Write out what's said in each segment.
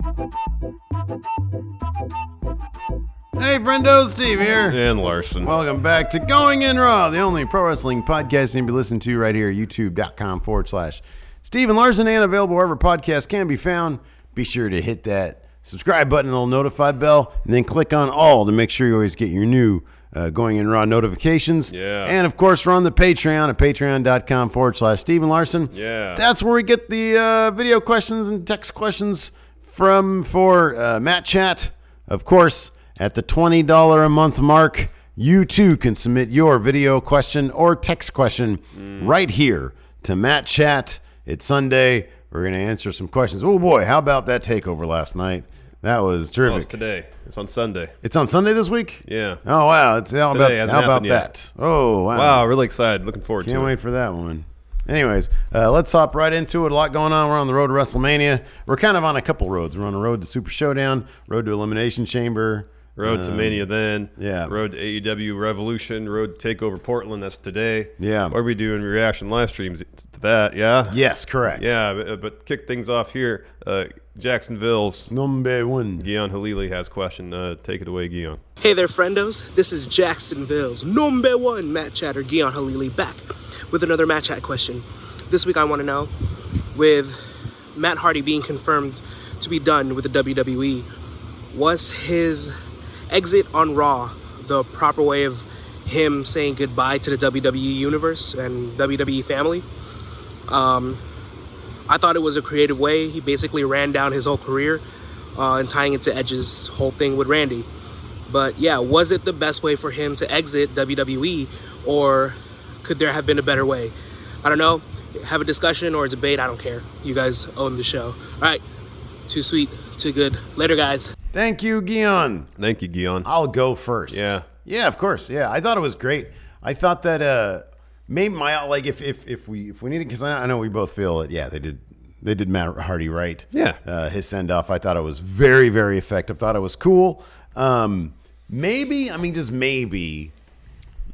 Hey, friendo, Steve here. And Larson. Welcome back to Going In Raw, the only pro wrestling podcast you can be listening to right here, youtube.com forward slash Steve and Larson, and available wherever podcasts can be found. Be sure to hit that subscribe button, the little notify bell, and then click on all to make sure you always get your new uh, Going In Raw notifications. Yeah. And of course, we're on the Patreon at patreon.com forward slash Steve and Larson. Yeah. That's where we get the uh, video questions and text questions from for uh, Mat Chat. Of course, at the $20 a month mark, you too can submit your video question or text question right here to Mat Chat. It's Sunday. We're going to answer some questions. Oh boy, how about that takeover last night? That was Well, it's today. It's on Sunday. It's on Sunday this week? Yeah. Oh wow, it's how about Today, hasn't how about yet. that? Oh wow. Wow, really excited. Looking forward Can't to wait for that one. Anyways, uh, let's hop right into it. A lot going on. We're on the road to WrestleMania. We're kind of on a couple roads. We're on a road to Super Showdown, road to Elimination Chamber. Road to um, Mania then. yeah. Road to AEW Revolution. Road to Takeover Portland. That's today. Yeah. What are we doing reaction live streams to that? Yeah. Yes, correct. Yeah, but, but kick things off here. Uh, Jacksonville's Number one. Guion Halili has a question. Uh, take it away, Guion. Hey there, friendos. This is Jacksonville's number one Mat Chatter, Guion Halili, back with another Mat Chat question. This week I want to know, with Matt Hardy being confirmed to be done with the WWE, was his exit on Raw the proper way of him saying goodbye to the WWE universe and WWE family? Um, I thought it was a creative way. He basically ran down his whole career uh, and tying it to Edge's whole thing with Randy. But yeah, was it the best way for him to exit WWE, or could there have been a better way? I don't know. Have a discussion or a debate. I don't care. You guys own the show. All right. Too sweet, too good. Later, guys. Thank you, Guion. Thank you, Guion. I'll go first. Yeah. Yeah, of course. Yeah, I thought it was great. I thought that uh maybe my like if if if we if we needed because I, I know we both feel it. yeah they did they did Matt Hardy right. Yeah. Uh, his send off. I thought it was very very effective. Thought it was cool. Um, maybe I mean just maybe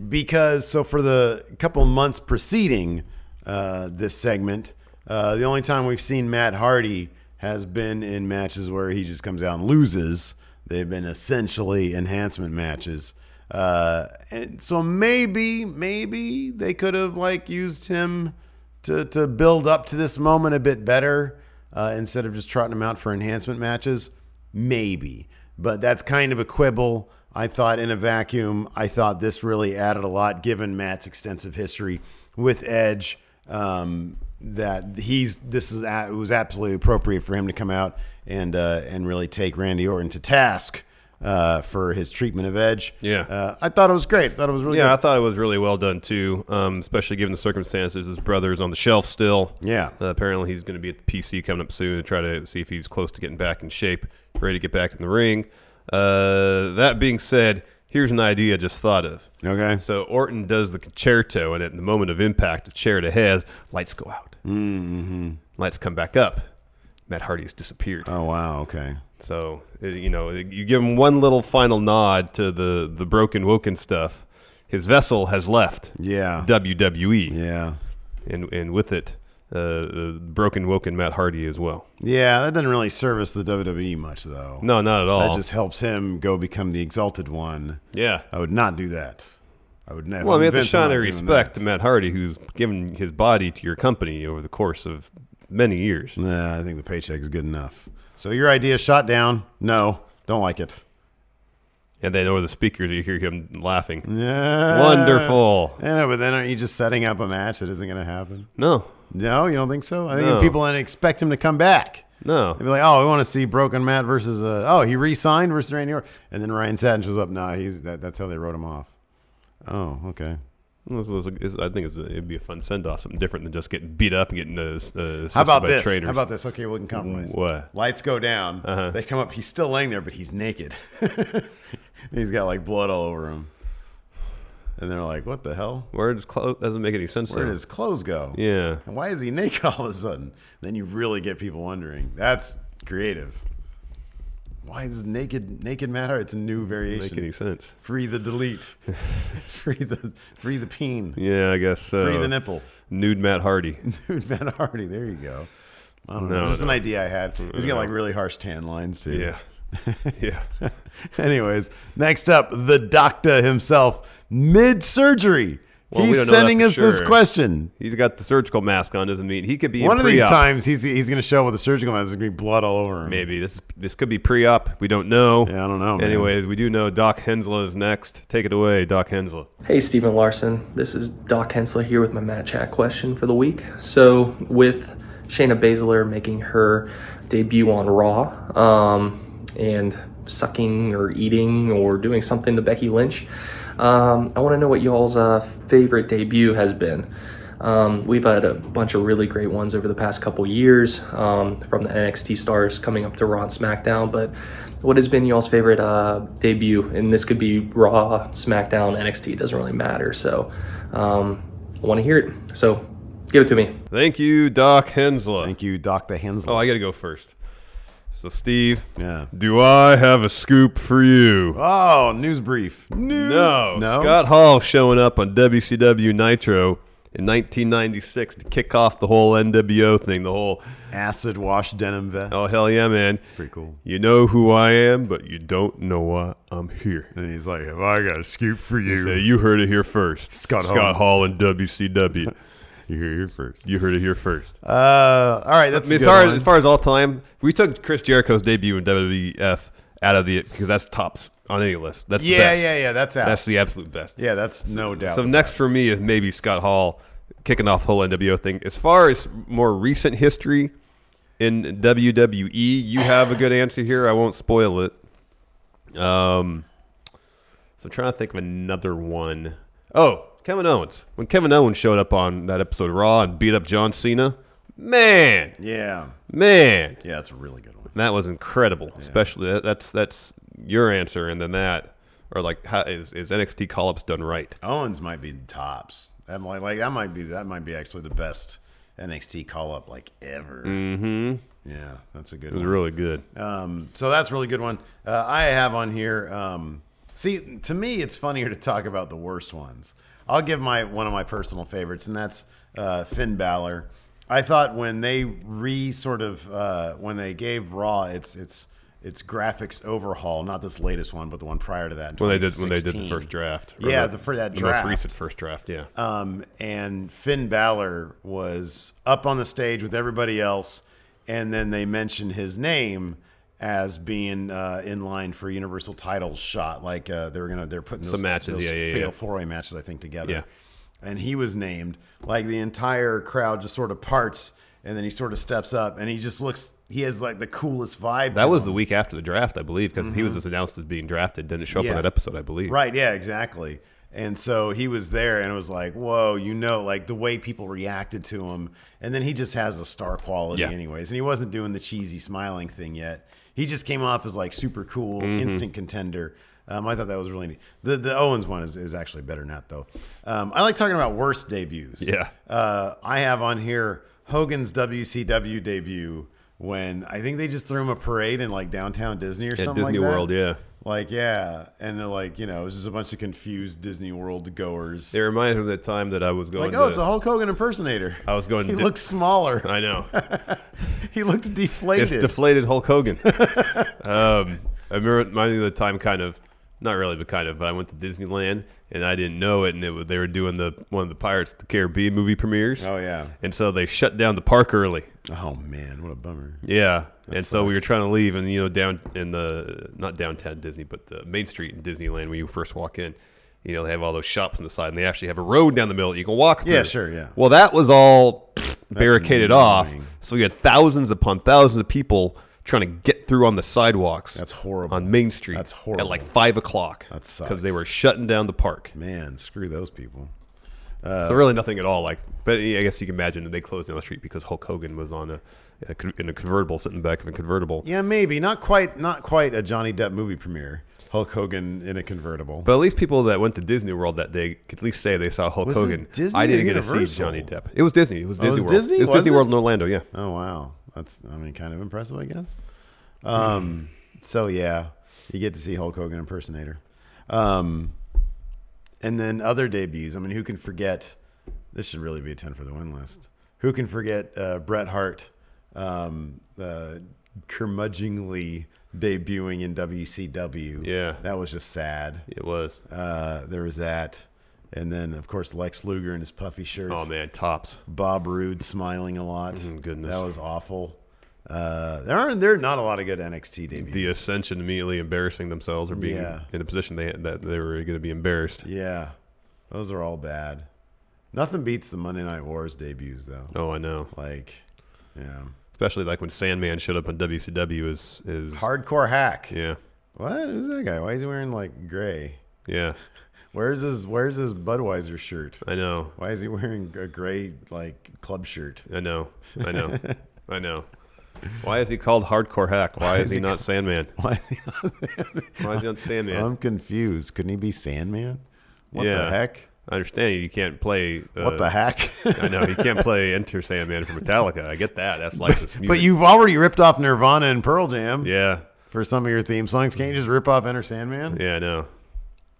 because so for the couple months preceding uh, this segment, uh, the only time we've seen Matt Hardy has been in matches where he just comes out and loses. They've been essentially enhancement matches. Uh, and so maybe, maybe they could have like used him to, to build up to this moment a bit better uh, instead of just trotting him out for enhancement matches. Maybe, but that's kind of a quibble. I thought in a vacuum, I thought this really added a lot given Matt's extensive history with Edge. Um, that he's this is it was absolutely appropriate for him to come out and uh, and really take Randy Orton to task uh, for his treatment of Edge. Yeah. uh, I thought it was great. I thought it was really Yeah, I thought it was really well done too, um, especially given the circumstances. His brother's on the shelf still. Yeah. Uh, apparently, he's going to be at the PC coming up soon to try to see if he's close to getting back in shape, ready to get back in the ring. Uh, that being said, here's an idea I just thought of. Okay. So Orton does the Con-Chair-To, and at the moment of impact, the chair to head, lights go out. Mm-hmm. Lights come back up. Matt Hardy has disappeared. Oh wow. Okay. So uh, you know, you give him one little final nod to the the broken woken stuff. His vessel has left Yeah. WWE, Yeah. and and with it, uh, the broken woken Matt Hardy as well. Yeah, that doesn't really service the WWE much, though. No, not at all. that just helps him go become the exalted one. yeah. I would not do that. I would never. Well, I mean, it's a shine of respect to Matt Hardy, who's given his body to your company over the course of many years. Nah, I think the paycheck is good enough. So your idea is shot down. No, don't like it. And then over the speakers, you hear him laughing. Yeah, Wonderful. Know, but then aren't you just setting up a match that isn't going to happen? No, No, you don't think so? I think No. people expect him to come back. no. They'd be like, "Oh, we want to see Broken Matt versus uh, oh, he re-signed versus Randy Orton," and then Ryan Satin shows up. Nah, he's that, that's how they wrote him off. Oh, okay. This was this- I think it's a, it'd be a fun send off, something different than just getting beat up and getting uh, uh, How about this? trainers. How about this? Okay, we can compromise. What? Lights go down. Uh-huh. They come up. He's still laying there, but he's naked. he's got like blood all over him. And they're like, "What the hell? Where does clothes doesn't make any sense? Where though. his clothes go? Yeah. And why is he naked all of a sudden? Then you really get people wondering. That's creative. Why is naked naked matter? It's a new variation. make any sense? Free the delete. free the free the peen. Yeah, I guess so. Free the nipple. Nude Matt Hardy. Nude Matt Hardy. There you go. I don't know. No, Just an idea I had. Mm, He's got like really harsh tan lines too. yeah. yeah. Anyways, next up, the doctor himself, mid surgery. Well, he's don't know that sending for us this question. He's got the surgical mask on. Doesn't mean he could be in One of these pre-op. times, he's he's going to show up with a surgical mask. There's going to be blood all over him. Maybe this this could be pre-op. We don't know. Yeah, I don't know, man. Anyways, we do know Doc Hensler is next. Take it away, Doc Hensler. Hey, Stephen Larson. This is Doc Hensler here with my Mat Chat question for the week. So, with Shayna Baszler making her debut on Raw um, and sucking or eating or doing something to Becky Lynch, um, I want to know what y'all's uh, favorite debut has been. Um, we've had a bunch of really great ones over the past couple years um, from the NXT stars coming up to Raw and SmackDown. But what has been y'all's favorite uh, debut? And this could be Raw, SmackDown, NXT. It doesn't really matter. So um, I want to hear it. So give it to me. Thank you, Doc Hensler. Thank you, Doctor Hensel. Oh, I got to go first. So, Steve, yeah. do I have a scoop for you? Oh, news brief. News. No, no. Scott Hall showing up on WCW Nitro in 1996 to kick off the whole NWO thing. The whole acid wash denim vest. oh hell yeah, man! Pretty cool. You know who I am, but you don't know why I'm here. And he's like, "Have I got a scoop for you?" Say you heard it here first. Scott Hall. Scott Hall and WCW. you hear it here first. you heard it here first. Uh, all right. That's I mean, a as far one. as far as all time, we took Chris Jericho's debut in WWF out of the because that's tops on any list. That's the yeah, best. yeah, yeah. That's out. That's the absolute best. yeah, that's no doubt. So the next best. for me is maybe Scott Hall kicking off the whole NWO thing. As far as more recent history in WWE, you have a good answer here. I won't spoil it. Um, so I'm trying to think of another one. Oh, Kevin Owens. When Kevin Owens showed up on that episode of Raw and beat up John Cena, man, Yeah, man, yeah, that's a really good one. that was incredible. Especially that, that's that's your answer, and then that, or like, how, is is NXT call ups done right? Owens might be the tops. That might like that might be that might be actually the best NXT call up like ever. Mm-hmm. Yeah, that's a good It was one. really good. Um, so that's a really good one. Uh, I have on here. Um, see, to me, it's funnier to talk about the worst ones. I'll give my one of my personal favorites, and that's uh, Finn Balor. I thought when they re sort of uh, when they gave Raw its its its graphics overhaul, not this latest one, but the one prior to that. when they did when they did the first draft. Yeah, the, for that the draft. most recent first draft. Yeah, Um, and Finn Balor was up on the stage with everybody else, and then they mentioned his name as being uh, in line for Universal title shot. Like uh, they were gonna, they're putting those, matches, those yeah, yeah, fatal yeah. four way matches, I think, together. Yeah. And he was named. Like the entire crowd just sort of parts, and then he sort of steps up, and he just looks. He has like the coolest vibe. that was him. the week after the draft, I believe, because he was just announced as being drafted. Didn't show up Mm-hmm. Yeah. on that episode, I believe. Right, yeah, exactly. And so he was there and it was like, whoa, you know, like the way people reacted to him. And then he just has a star quality, anyways. And he wasn't doing the cheesy smiling thing yet. He just came off as like super cool, Mm-hmm. instant contender. Um, I thought that was really neat. The, the Owens one is, is actually better than that, though. Um, I like talking about worst debuts. Yeah. Uh, I have on here Hogan's WCW debut when I think they just threw him a parade in like downtown Disney or At something Disney like that. World, yeah. Like, yeah. And they're like, you know, it was just a bunch of confused Disney World goers. It reminds me of the time that I was going. like, oh, to, it's a Hulk Hogan impersonator. I was going He to- looks smaller. I know. he looks deflated. It's deflated Hulk Hogan. um, I remember it reminded me of the time, kind of, not really, but kind of. But I went to Disneyland and I didn't know it, and it was, they were doing the one of the Pirates of the Caribbean movie premieres. oh, yeah. And so they shut down the park early. Oh, man. What a bummer. Yeah, and so we were trying to leave, and you know, down in the not downtown Disney, but the Main Street in Disneyland when you first walk in, you know, they have all those shops on the side, and they actually have a road down the middle that you can walk through. Yeah, sure, yeah. Well, that was all barricaded off, annoying. so we had thousands upon thousands of people trying to get through on the sidewalks. That's horrible. on Main Street. That's horrible. at like five o'clock. That sucks. because they were shutting down the park. Man, screw those people. so really nothing at all. Like, but I guess you can imagine that they closed down the street because Hulk Hogan was on a, a in a convertible, sitting back of a convertible. Yeah, maybe not quite. Not quite a Johnny Depp movie premiere. Hulk Hogan in a convertible. But at least people that went to Disney World that day could at least say they saw Hulk Was Hogan. Disney I didn't get to see Johnny Depp. It was Disney. It was Oh, Disney it was World. Disney? It was Was Disney it? World in Orlando. Yeah. Oh wow, that's I mean kind of impressive, I guess. Um, so yeah, you get to see Hulk Hogan impersonator, um, and then other debuts. I mean, who can forget? This should really be a ten for the win list. Who can forget uh, Bret Hart, um, uh, curmudgeonly debuting in WCW? Yeah. that was just sad. It was. Uh, there was that, and then of course Lex Luger in his puffy shirt. Oh man, tops. Bob Roode smiling a lot. Mm, goodness. that was awful. Uh, there aren't there are not a lot of good NXT debuts. The Ascension immediately embarrassing themselves or being Yeah. in a position they that they were going to be embarrassed. yeah, those are all bad. Nothing beats the Monday Night Wars debuts though. Oh, I know. Like, yeah, Especially like when Sandman showed up on WCW is is Hardcore Hak. Yeah, What? Who's that guy? Why is he wearing like gray? yeah. Where's his Where's his Budweiser shirt? I know. Why is he wearing a gray like club shirt? I know. I know. I know. Why is he called Hardcore Hak? Why, is he, not Sandman? Why? is he not Sandman? Why is he not Sandman? I'm confused. Couldn't he be Sandman? What yeah. the heck? I understand you can't play. Uh, What the heck? I know you can't play Enter Sandman from Metallica. I get that. That's like this music. But you've already ripped off Nirvana and Pearl Jam yeah, for some of your theme songs. Can't you just rip off Enter Sandman? yeah, I know.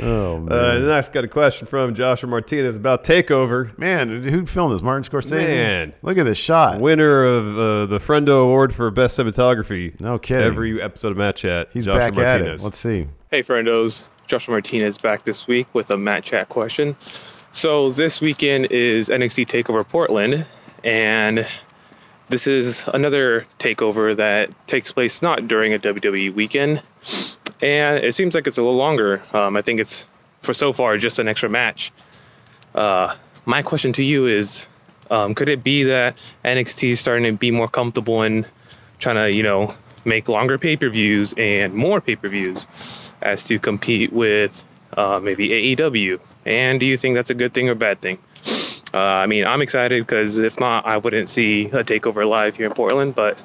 Oh man, Uh, next, got a question from Joshua Martinez about Takeover. man, who filmed this? Martin Scorsese. Man. look at this shot. Winner of uh, the Friendo Award for Best Cinematography. No kidding. Every episode of Match Chat. He's Joshua back Martinez. at it. Let's see. Hey, friendos. Joshua Martinez back this week with a Mat Chat question. So, this weekend is NXT TakeOver Portland, and this is another takeover that takes place not during a WWE weekend, and it seems like it's a little longer. Um, I think it's, for so far, just an extra match. Uh, my question to you is um, could it be that NXT is starting to be more comfortable in trying to, you know, make longer pay per views and more pay per views as to compete with uh, maybe AEW? And do you think that's a good thing or bad thing? Uh, I mean, I'm excited because if not, I wouldn't see a takeover live here in Portland, but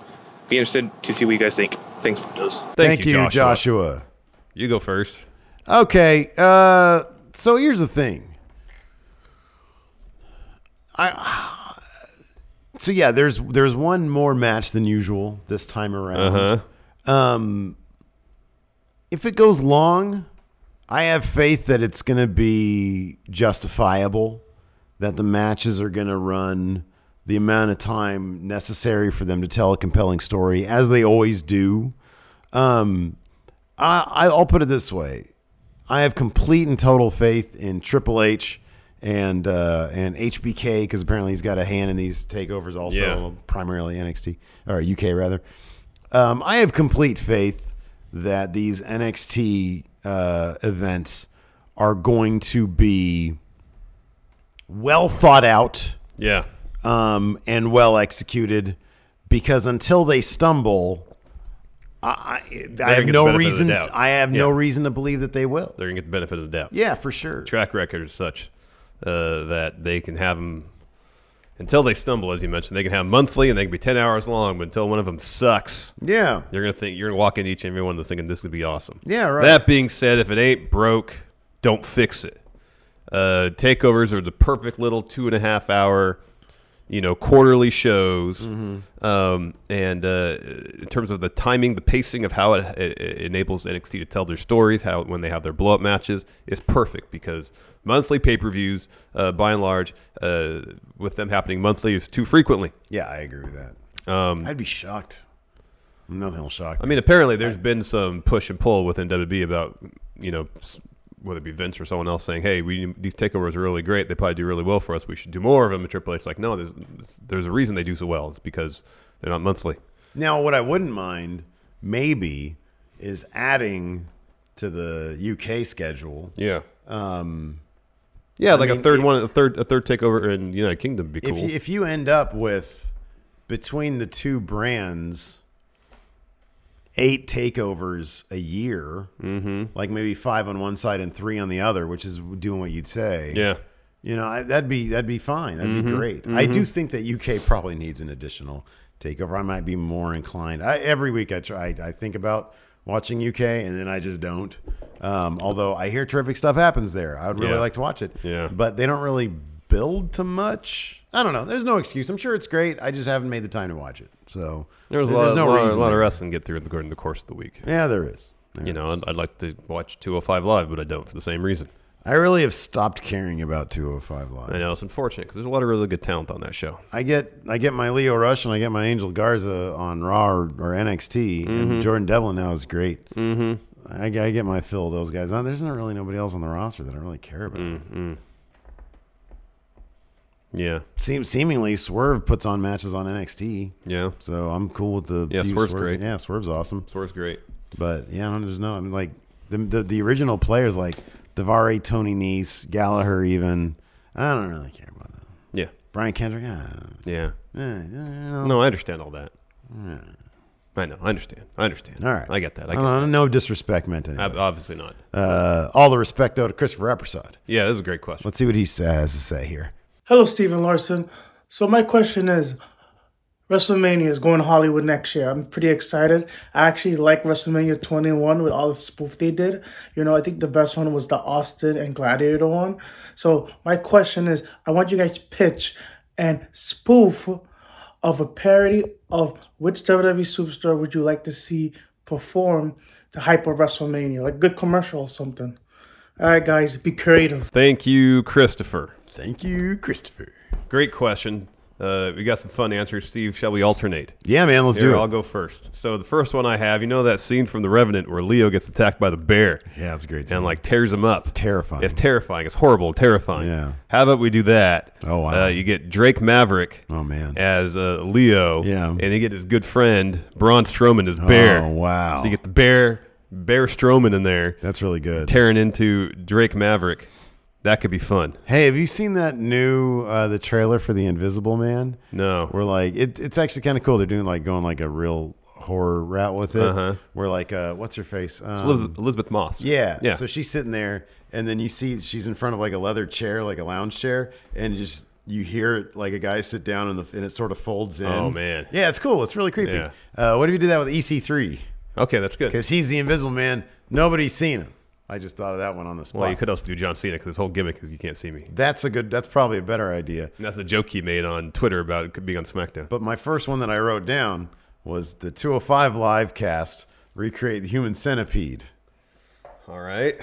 be interested to see what you guys think. Thanks for those. Thank, you, Joshua. Joshua. You go first. Okay, uh, so here's the thing. I so yeah, there's there's one more match than usual this time around. Uh-huh. Um, if it goes long, I have faith that it's going to be justifiable. That the matches are going to run the amount of time necessary for them to tell a compelling story, as they always do. Um, I, I'll put it this way: I have complete and total faith in Triple H and uh, and HBK because apparently he's got a hand in these takeovers, also Yeah. primarily NXT or UK rather. Um, I have complete faith that these NXT uh, events are going to be well thought out Yeah. Um, and well executed because until they stumble, I, I, I have no benefit of the reason. I have no reason to believe that they will. They're going to get the benefit of the doubt. Yeah, for sure. Track record is such. uh, that they can have them until they stumble, as you mentioned. They can have monthly and they can be ten hours long, but until one of them sucks, Yeah. you're gonna think you're gonna walk into each and every one of those thinking this would be awesome. Yeah, right. That being said, if it ain't broke, don't fix it. Uh, takeovers are the perfect little two and a half hour, you know, quarterly shows. Mm-hmm. Um, and uh, in terms of the timing, the pacing of how it, it, it enables NXT to tell their stories, how when they have their blow up matches, is perfect because monthly pay per views, uh, by and large, uh, with them happening monthly, is too frequently. Yeah, I agree with that. Um, I'd be shocked. Nothing will shock I mean, apparently there's been some push and pull within WWE about, you know, whether it be Vince or someone else saying, "Hey, we these takeovers are really great. They probably do really well for us. We should do more of them." And Triple H's like, "No, there's there's a reason they do so well. It's because they're not monthly." Now, what I wouldn't mind, maybe, is adding to the UK schedule. Yeah. Um, Yeah, I like mean, a third if- one, a third a third takeover in United Kingdom would be cool. if you, if you end up with between the two brands eight takeovers a year, mm-hmm. like maybe five on one side and three on the other, which is doing what you'd say. yeah. You know, I, that'd be that'd be fine. That'd be great. I do think that UK probably needs an additional takeover. I might be more inclined. I, every week I try. I think about watching UK, and then I just don't. Um, although I hear terrific stuff happens there, I would really Yeah. like to watch it. Yeah. but they don't really build to much. I don't know. There's no excuse. I'm sure it's great. I just haven't made the time to watch it. So There's a there's lot, no lot, reason a lot of wrestling to get through during the course of the week. Yeah, there is. There You know. I'd, I'd like to watch 205 live, but I don't for the same reason. I really have stopped caring about 205 Live. I know it's unfortunate because there's a lot of really good talent on that show. I get I get my Lio Rush and I get my Angel Garza on Raw or, or NXT, Mm-hmm. and Jordan Devlin now is great. Mm-hmm. I, I get my fill of those guys. Uh, There's not really nobody else on the roster that I really care about. Mm-hmm. Yeah, Seem, seemingly, Swerve puts on matches on NXT, yeah. so I'm cool with the. Yeah, Swerve's Swerve- great. Yeah, Swerve's awesome. Swerve's great. But yeah, I don't, there's no. I mean, like the, the the original players like Daivari, Tony Nese, Gallagher, even. I don't really care about them. Yeah, Brian Kendrick. ah, yeah. eh, know. No, I understand all that. I know. I understand. I understand. All right, I get that. I get don't know, no disrespect meant to anybody. Obviously not. Uh, all the respect though to Christopher Eppersod. Yeah, this is a great question. Let's see what he has to say here. Hello, Stephen Larson. So my question is, WrestleMania is going to Hollywood next year. I'm pretty excited. I actually like WrestleMania 21 with all the spoof they did. You know, I think the best one was the Austin and Gladiator one. So my question is, I want you guys to pitch and spoof of a parody of which WWE superstar would you like to see perform to hype up WrestleMania, like good commercial or something. All right, guys, be creative. Thank you, Christopher. Thank you, Christopher. Great question. Uh, we got some fun answers. Steve, shall we alternate? Yeah, man, let's Here, do it. I'll go first. So the first one I have, you know that scene from The Revenant where Leo gets attacked by the bear yeah, it's a great. and like tears him up. it's terrifying. It's terrifying. It's horrible, terrifying. Yeah. How about we do that? Oh, wow. Uh, you get Drake Maverick oh man. as uh, Leo. Yeah. And you get his good friend Braun Strowman as Bear. Oh wow. So you get the Bear, Bear Strowman in there That's really good. tearing into Drake Maverick. That could be fun. hey, have you seen that new uh, the trailer for the Invisible Man? No. We're like, it, it's actually kind of cool. They're doing like going like a real horror route with it. Uh-huh. We're like, uh, what's her face? Um, Elizabeth, Elisabeth Moss. Yeah. Yeah. So she's sitting there, and then you see she's in front of like a leather chair, like a lounge chair, and just you hear it like a guy sit down, and, the, and it sort of folds in. Oh, man. Yeah, it's cool. It's really creepy. Yeah. Uh, what if you did that with EC3? okay, that's good. Because he's the Invisible Man. Nobody's seen him. I just thought of that one on the spot. Well, you could also do John Cena because his whole gimmick is you can't see me. That's a good. That's probably a better idea. And that's the joke he made on Twitter about it could be on SmackDown. But my first one that I wrote down was the 205 live cast recreate the human centipede. All right,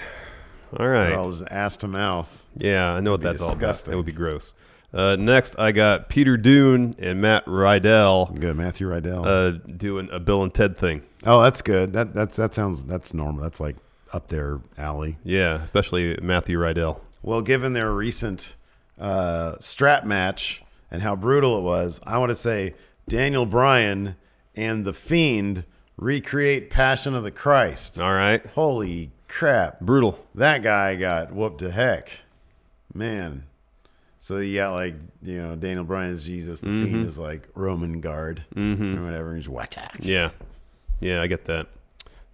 all right. I'll just ass to mouth. Yeah, I know what that's all about. disgusting. That would be gross. Uh, next, I got Peter Dunne and Matt Riddle Good, Matthew Riddle. uh, doing a Bill and Ted thing. oh, that's good. That that's that sounds that's normal. That's like up their alley. Yeah, especially Matthew Riddle. Well, given their recent uh, strap match and how brutal it was, I want to say Daniel Bryan and the Fiend recreate Passion of the Christ. All right. Holy crap! Brutal. That guy got whooped to heck, man. So you got like you know Daniel Bryan is Jesus, the Fiend is like Roman guard or whatever. He's attack. Yeah. Yeah, I get that.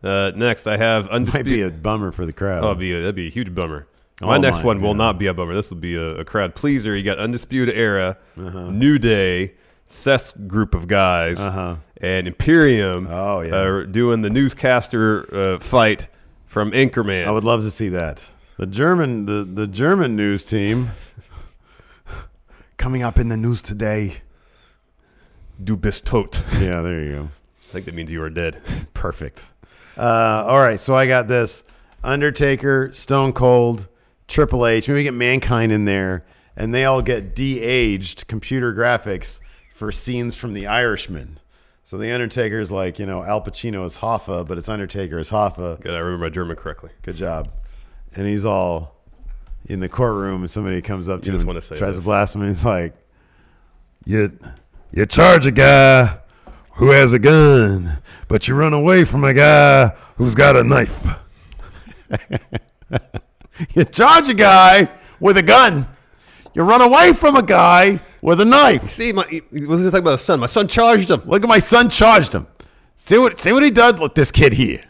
Uh, next, I have Might be a bummer for the crowd. oh, it'd be a, that'd be a huge bummer. My Oh, next my one will God. not be a bummer. This will be a, a crowd pleaser. You got Undisputed Era, Uh-huh. New Day, Seth's group of guys, and Imperium. Uh-huh. Oh, yeah. uh, doing the newscaster uh, fight from Anchorman. I would love to see that. The German, the, the German news team coming up in the news today. Du bist tot. Yeah, there you go. I think that means you are dead. Perfect. Uh, all right, so I got this Undertaker, Stone Cold, Triple H. Maybe we get Mankind in there, and they all get de-aged computer graphics for scenes from The Irishman. So the Undertaker is like you know Al Pacino is Hoffa, but it's Undertaker is Hoffa. Good, I remember my German correctly. Good job. And he's all in the courtroom, and somebody comes up to You him just and say tries this. to blast him. And he's like, "You, you charge a guy who has a gun, but you run away from a guy who's got a knife. you charge a guy with a gun. You run away from a guy with a knife. See, my he he was talking about his son. My son charged him. Look at my son charged him. See what see what he did with this kid here.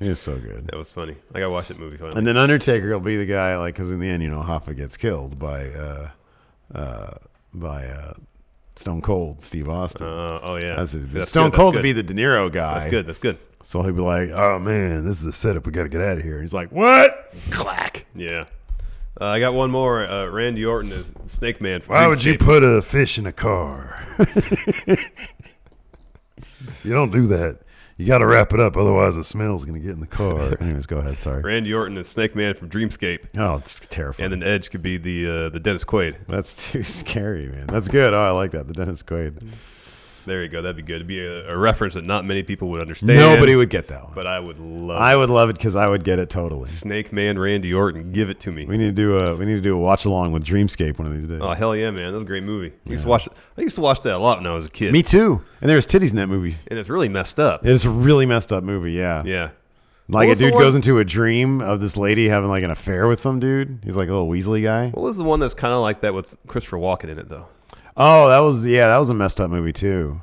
He's so good. That was funny. I gotta watch that movie finally. And then Undertaker will be the guy, like, because in the end, you know, Hoffa gets killed by uh, uh, by uh, Stone Cold Steve Austin. Uh, oh yeah, That's it. See, that's Stone good, Cold to be the De Niro guy. That's good. That's good. So he'd be like, "Oh man, this is a setup. We got to get out of here." He's like, "What?" Clack. Yeah. Uh, I got one more. Uh, Randy Orton is Snake Man. Why would you put a fish in a car? you don't do that. You got to wrap it up, otherwise the smell's going to get in the car. Anyways, go ahead. Sorry. Randy Orton is Snake Man from Dreamscape. Oh, it's terrifying. And then Edge could be the uh, the Dennis Quaid. That's too scary, man. That's good. Oh, I like that. The Dennis Quaid. There you go. That'd be good. It'd be a, a reference that not many people would understand. Nobody would get that one. But I would love. I it. would love it because I would get it totally. Snake Man Randy Orton. Give it to me. We need to do a we need to do a watch along with Dreamscape one of these days. Oh hell yeah, man! That was a great movie. I used to watch. I used to watch that a lot when I was a kid. Me too. And there's titties in that movie. And it's really messed up. It's a really messed up movie. Yeah. Yeah. Like a dude goes into a dream of this lady having like an affair with some dude. He's like a little Weasley guy. What was the one that's kind of like that with Christopher Walken in it though? Oh, that was yeah, that was a messed up movie too.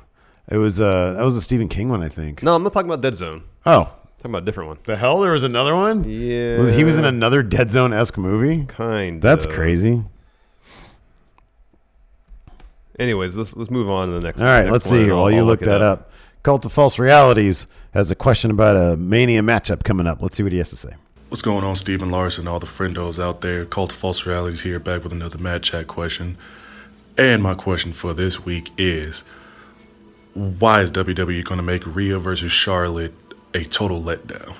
It was uh that was a Stephen King one, I think. No, I'm not talking about Dead Zone. Oh, I'm talking about a different one. the hell? There was another one. Yeah. Was- he was in another Dead Zone esque movie. Kind. That's of. crazy. Anyways, let's let's move on to the next. One. All right, next let's one, see and here I'll- while you I'll look it that up. Cult of False Realities has a question about a Mania matchup coming up. Let's see what he has to say. What's going on, Stephen Larson, all the friendos out there? Cult of False Realities here, back with another Mad Chat question. And my question for this week is why is WWE going to make Rhea versus Charlotte a total letdown?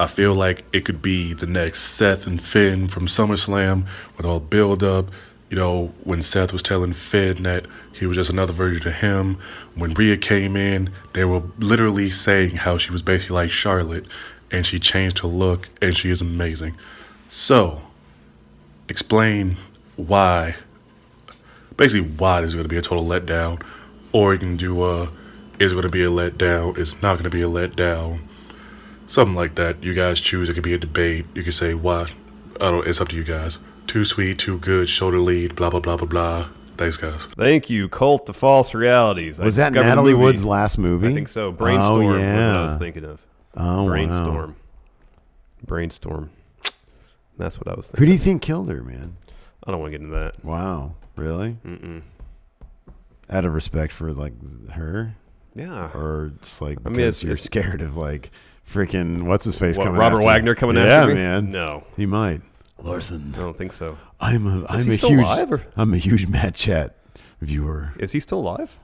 I feel like it could be the next Seth and Finn from SummerSlam with all build up. You know, when Seth was telling Finn that he was just another version of him. When Rhea came in, they were literally saying how she was basically like Charlotte and she changed her look and she is amazing. So, explain why, basically, why this is going to be a total letdown. Or you can do a, is it going to be a letdown? It's not going to be a letdown something like that. You guys choose. It could be a debate. You could say why. I don't. It's up to you guys. Too sweet, too good, shoulder lead, blah blah blah blah blah. Thanks, guys. Thank you, Cult of False Realities. I Was that discovered Natalie movie- Wood's last movie? I think so. Brainstorm Oh, was what I was oh, thinking of. Oh, wow. Brainstorm. Brainstorm. That's what I was thinking. Who do you think killed her, man? I don't want to get into that. Wow, really? Mm-mm. Out of respect for like her, Yeah. or just like I mean, because it's- you're it's- scared of like freaking what's his face What, coming Robert after Wagner coming yeah, after me? man. No. he might. Larson, I don't think so. I'm a I'm he a still huge alive, I'm a huge Mat Chat viewer. Is he still alive?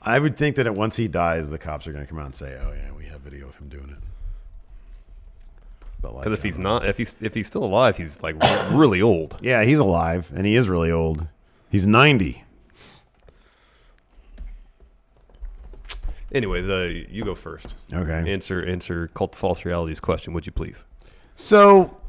I would think that once he dies, the cops are going to come out and say, "Oh yeah, we have video of him doing it." But like, Because if he's not, if he's if he's still alive, he's like really old. yeah, he's alive and he is really old. He's ninety. Anyways, uh, you go first. Okay. Answer answer Cult False Realities question, would you please? So,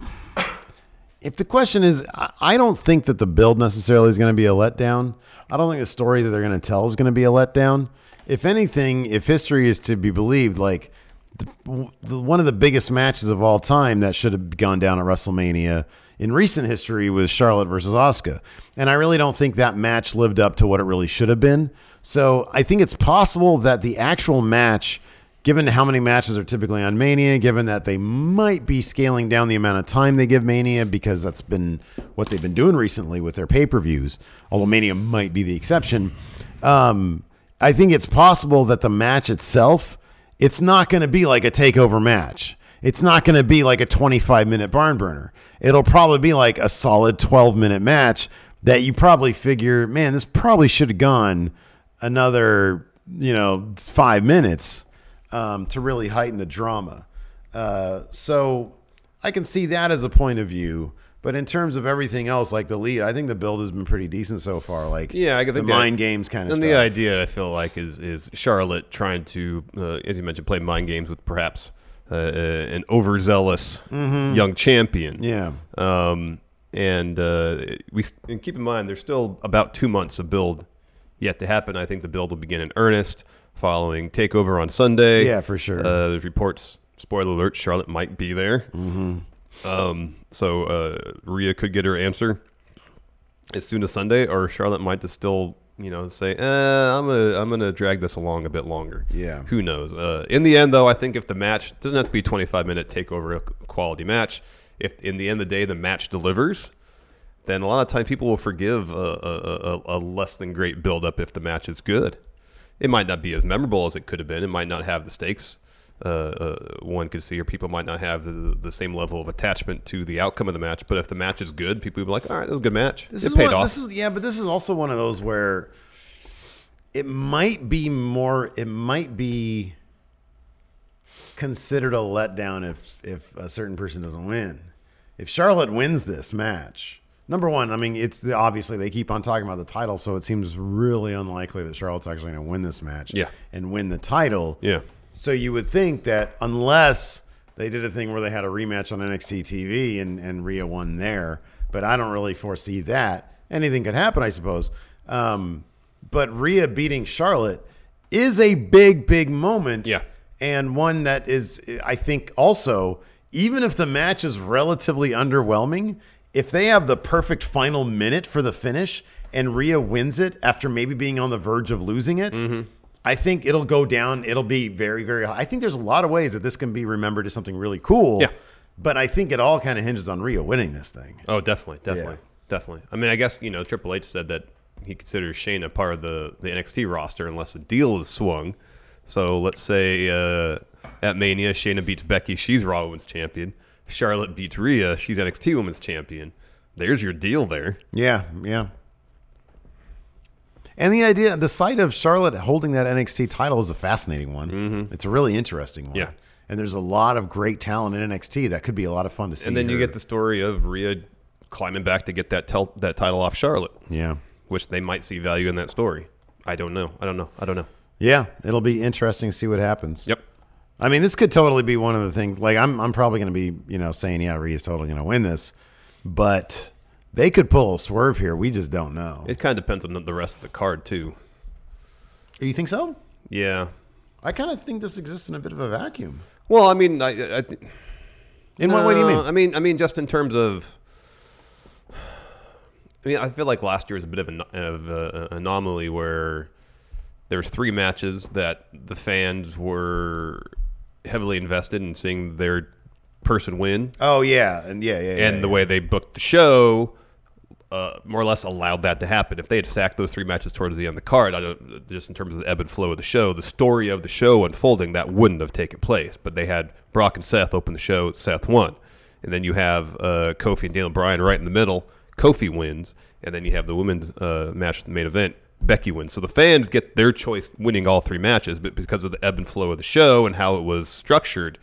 if the question is, I don't think that the build necessarily is going to be a letdown. I don't think the story that they're going to tell is going to be a letdown. If anything, if history is to be believed, like the, the, one of the biggest matches of all time that should have gone down at WrestleMania in recent history was Charlotte versus Asuka, and I really don't think that match lived up to what it really should have been. So I think it's possible that the actual match given how many matches are typically on Mania, given that they might be scaling down the amount of time they give Mania because that's been what they've been doing recently with their pay per views, although Mania might be the exception. Um, I think it's possible that the match itself, it's not going to be like a takeover match. It's not going to be like a 25 minute barn burner. It'll probably be like a solid 12 minute match that you probably figure, man, this probably should have gone another, you know, five minutes um, to really heighten the drama. Uh, so I can see that as a point of view. But in terms of everything else, like the lead, I think the build has been pretty decent so far. Like, Yeah, I get the mind games kind of And stuff. the idea I feel like is is Charlotte trying to, uh, as you mentioned, play mind games with perhaps uh, uh, an overzealous young champion. Mm-hmm. Yeah. Um, and uh, we and keep in mind there's still about two months of build yet to happen. I think the build will begin in earnest following Takeover on Sunday. Yeah, for sure. Uh, there's reports. Spoiler alert: Charlotte might be there. Mm-hmm. Um, so uh, Rhea could get her answer as soon as Sunday, or Charlotte might just still, you know, say, eh, "I'm gonna, I'm gonna drag this along a bit longer." Yeah. Who knows? Uh, in the end, though, I think if the match doesn't have to be 25 minute takeover quality match, if in the end of the day the match delivers, then a lot of time people will forgive a, a, a, a less than great build up if the match is good. It might not be as memorable as it could have been. It might not have the stakes uh, uh, one could see, or people might not have the, the same level of attachment to the outcome of the match. But if the match is good, people will be like, "All right, that was a good match. This it is paid one, off." This is yeah, but this is also one of those where it might be more. It might be considered a letdown if if a certain person doesn't win. If Charlotte wins this match, number one, I mean, it's obviously they keep on talking about the title, so it seems really unlikely that Charlotte's actually going to win this match. Yeah. and win the title. Yeah. So you would think that unless they did a thing where they had a rematch on NXT TV and, and Rhea won there, but I don't really foresee that. Anything could happen, I suppose. Um, but Rhea beating Charlotte is a big, big moment. Yeah. And one that is, I think, also, even if the match is relatively underwhelming, if they have the perfect final minute for the finish and Rhea wins it after maybe being on the verge of losing it, Mm-hmm. I think it'll go down. It'll be very, very high. I think there's a lot of ways that this can be remembered as something really cool. Yeah. But I think it all kind of hinges on Rhea winning this thing. Oh, definitely, definitely, definitely. I mean, I guess you know Triple H said that he considers Shane a part of the the NXT roster unless a deal is swung. So let's say uh, at Mania, Shayna beats Becky, she's Raw Women's Champion. Charlotte beats Rhea, she's NXT Women's Champion. There's your deal there. Yeah, yeah. And the idea, the sight of Charlotte holding that NXT title is a fascinating one. It's a really interesting one. Mm-hmm. Yeah. And there's a lot of great talent in NXT that could be a lot of fun to see. and then you get the story of Rhea climbing back to get that tel- that title off Charlotte, yeah, which they might see value in that story. I don't know. I don't know. I don't know. yeah. It'll be interesting to see what happens. Yep. I mean, this could totally be one of the things. Like, I'm, I'm probably going to be, you know, saying, yeah, Rhea's totally going to win this, but they could pull a swerve here. We just don't know. It kind of depends on the- rest of the card too. you think so? Yeah. I kind of think this exists in a bit of a vacuum. Well, I mean, I, I th- In what way do you mean? I mean, I mean, just in terms of. I mean, I feel like last year was a bit of an of a, an anomaly where there was three matches that the fans were heavily invested in seeing their person win, Oh yeah, and yeah, yeah, yeah and the yeah. way they booked the show. Uh, more or less allowed that to happen. If they had stacked those three matches towards the end of the card, I don't, just in terms of the ebb and flow of the show, the story of the show unfolding, that wouldn't have taken place. But they had Brock and Seth open the show. Seth won, and then you have uh, Kofi and Daniel Bryan right in the middle. Kofi wins, and then you have the women's uh, match, the main event. Becky wins. So the fans get their choice winning all three matches, but because of the ebb and flow of the show and how it was structured,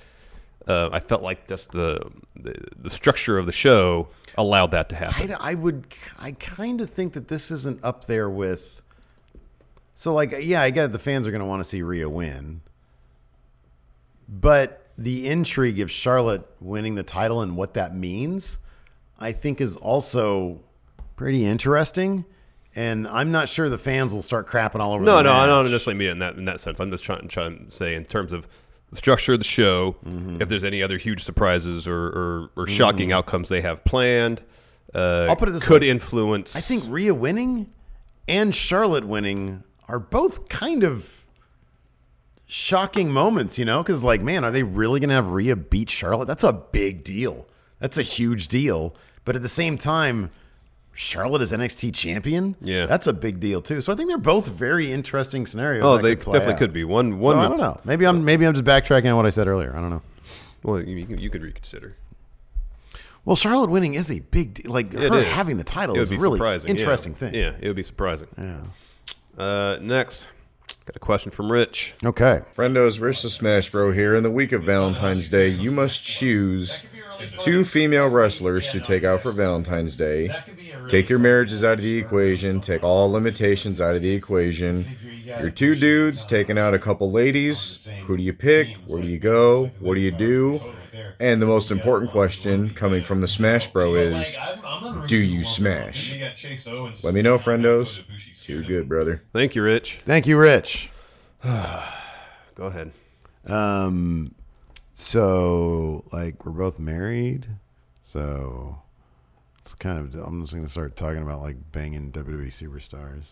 uh, I felt like just the, the the structure of the show allowed that to happen. I, I would, I kind of think that this isn't up there with. So, like, yeah, I get it, the fans are going to want to see Rhea win, but the intrigue of Charlotte winning the title and what that means, I think, is also pretty interesting. And I'm not sure the fans will start crapping all over. No, no, I don't necessarily mean it in that in that sense. I'm just trying trying to say in terms of the structure of the show, Mm-hmm. if there's any other huge surprises or or, or shocking outcomes they have planned, uh, I'll put it this could way. influence. I think Rhea winning and Charlotte winning are both kind of shocking moments, you know, because like, man, are they really gonna have Rhea beat Charlotte? That's a big deal. That's a huge deal. But at the same time, Charlotte is NXT champion. Yeah. that's a big deal too. So I think they're both very interesting scenarios. Oh, that they could definitely out. could be. One- So one- I don't know. Maybe I'm maybe I'm just backtracking on what I said earlier. I don't know. Well, you, you, could reconsider. Well, Charlotte winning is a big deal. Like It her is. having the title It is a really surprising, yeah. interesting thing. Yeah, it would be surprising. Yeah. Uh, next, got a question from Rich. Okay. Friendos, Rich the Smash Bro here. In the week of Valentine's Day, you must choose two female wrestlers to take out for Valentine's Day. Take your marriages out of the equation. Take all limitations out of the equation. Your two dudes taking out a couple ladies. Who do you pick? Where do you go? What do you do? And the most important question coming from the Smash Bro is Do you smash? Let me know, friendos. Too good, brother. Thank you, Rich. Thank you, Rich. Go ahead. Um, so like we're both married, so it's kind of. I'm just gonna start talking about like banging WWE superstars.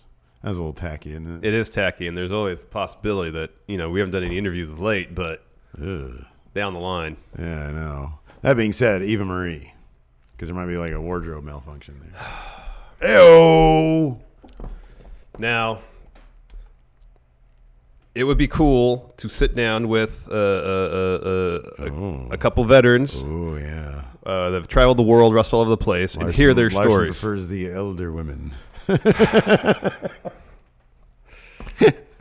That's a little tacky, isn't it? It is tacky, and there's always a possibility that you know we haven't done any interviews of late, but Ugh. Down the line, Yeah, I know. That being said, Eva Marie, because there might be like a wardrobe malfunction there. Ew. Now, it would be cool to sit down with uh, uh, uh, uh, a, a couple veterans. Oh yeah, uh, that have traveled the world, wrestled all over the place, and hear their Larson stories. prefers the elder women.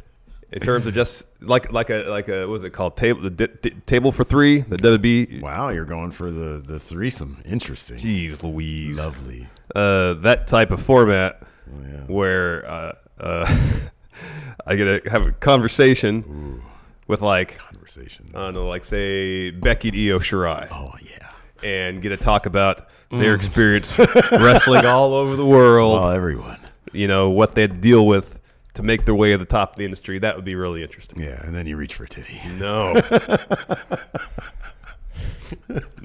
in terms of just like like a like a what was it called table the di- di- table for three the WB. Wow, you're going for the the threesome. Interesting. Jeez, Louise, lovely. Uh, that type of format Oh, where uh, uh, I get to have a conversation with like conversation. I don't know, like say Becky Io Shirai. Oh yeah, and get to talk about their Mm. experience wrestling all over the world. Well, everyone. You know what they deal with to make their way to the top of the industry. That would be really interesting. Yeah, and then you reach for a titty. No.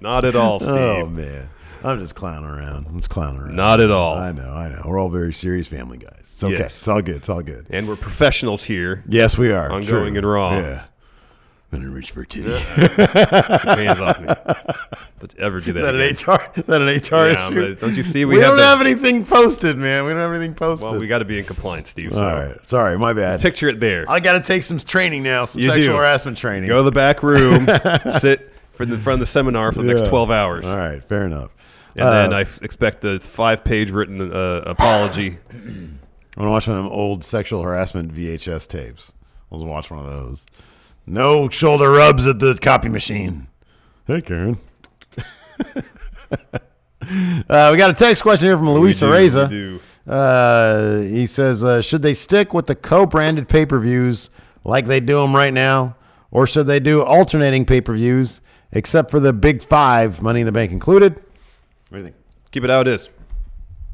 Not at all, oh, Steve. Oh man, I'm just clowning around. I'm just clowning around. Not at all. I know. I know. We're all very serious family guys. It's okay. Yes. It's all good. It's all good. And we're professionals here. Yes, we are. On True. Going In Raw. Yeah. Then I reach for a titty. Hands off me. Don't you ever do that. That an again. HR? That an HR Yeah, issue? but don't you see we, We, have don't the- have anything posted, man. We don't have anything posted. Well, we got to be in compliance, Steve. All So. right. Sorry, my bad. Just picture it there. I got to take some training now. Some You sexual do. harassment training. Go to the back room, sit for the front of the seminar for the next 12 hours. All right. Fair enough. And then Uh, I f- expect a five page written uh, apology. I'm gonna watch one of them old sexual harassment VHS tapes. I'll just watch one of those. No shoulder rubs at the copy machine. Hey, Karen. uh, we got a text question here from Luis do, Areza. Uh, he says, uh, should they stick with the co-branded pay-per-views like they do them right now, or should they do alternating pay-per-views, except for the big five, Money in the Bank included? What do you think? Keep it how it is.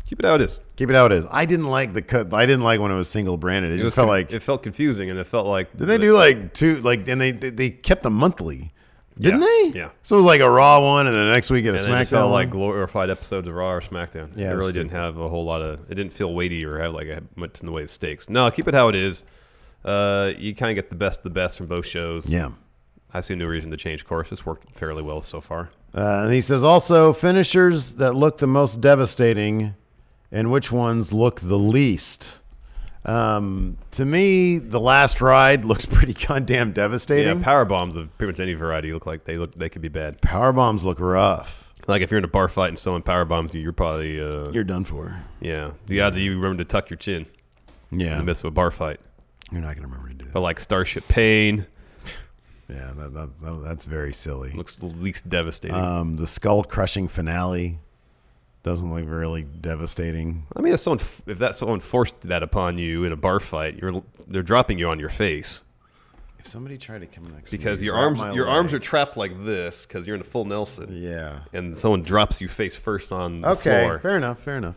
Keep it how it is. Keep it how it is. I didn't like the cut. I didn't like when it was single branded. It, just was felt con- like it felt confusing, and it felt like Did they do like two? Like, and they they, they kept them monthly, didn't Yeah, they? yeah. So it was like a Raw one, and the next week get a and just SmackDown. felt like glorified episodes of Raw or SmackDown. Yeah, it it really didn't have a whole lot of. It didn't feel weighty or have like a, much in the way of stakes. No, keep it how it is. Uh, you kind of get the best of the best from both shows. Yeah. I see no reason to change course. It's worked fairly well so far. Uh, and he says also finishers that look the most devastating, and which ones look the least. Um, to me, the last ride looks pretty goddamn devastating. Yeah, power bombs of pretty much any variety look like they look they could be bad. Power bombs look rough. Like if you're in a bar fight and someone power bombs you, you're probably uh, You're done for. Yeah, the odds of you remember to tuck your chin. Yeah. in the midst of a bar fight. You're not gonna remember to do that. But like Starship Pain. Yeah, that, that, that- that's very silly. Looks the least devastating. Um, the skull crushing finale doesn't look really devastating. I mean, if someone if that someone forced that upon you in a bar fight, you're they're dropping you on your face If somebody tried to come next because me, your arms your leg- arms are trapped like this because you're in a full Nelson. Yeah. and someone drops you face first on the Okay, floor. fair enough, fair enough.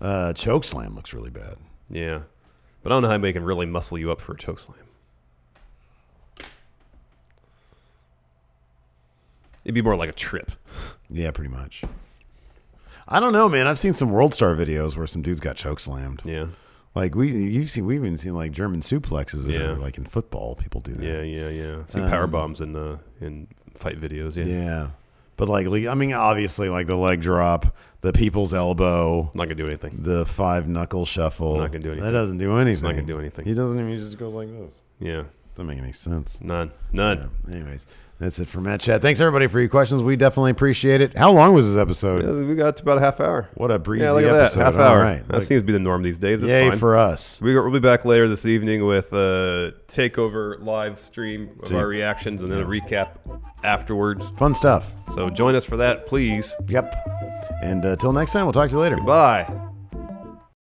Uh, choke slam looks really bad. Yeah, but I don't know how they can really muscle you up for a choke slam. It'd be more like a trip. Yeah, pretty much. I don't know, man. I've seen some World Star videos where some dudes got choke slammed. Yeah. Like we, you've seen, we've even seen like German suplexes that Yeah. are like in football. People do that. Yeah, yeah, yeah. See Um, power bombs in uh, in fight videos. Yeah. Yeah. But like, I mean, obviously, like the leg drop, the people's elbow, Not gonna do anything. the five knuckle shuffle. Not gonna do anything. That doesn't do anything. not gonna do anything. He doesn't even. He just goes like this. Yeah. Doesn't make any sense. None. None. Yeah. Anyways, that's it for Mat Chat. Thanks everybody for your questions. We definitely appreciate it. How long was this episode? Yeah, we got to about a half hour. What a breezy yeah, look at episode. that. Half All hour. right. That seems to be the norm these days. It's Yay fine. for us. We, we'll be back later this evening with a takeover live stream of See. our reactions and then a recap afterwards. Fun stuff. So join us for that, please. Yep. And uh, next time, we'll talk to you later. Bye.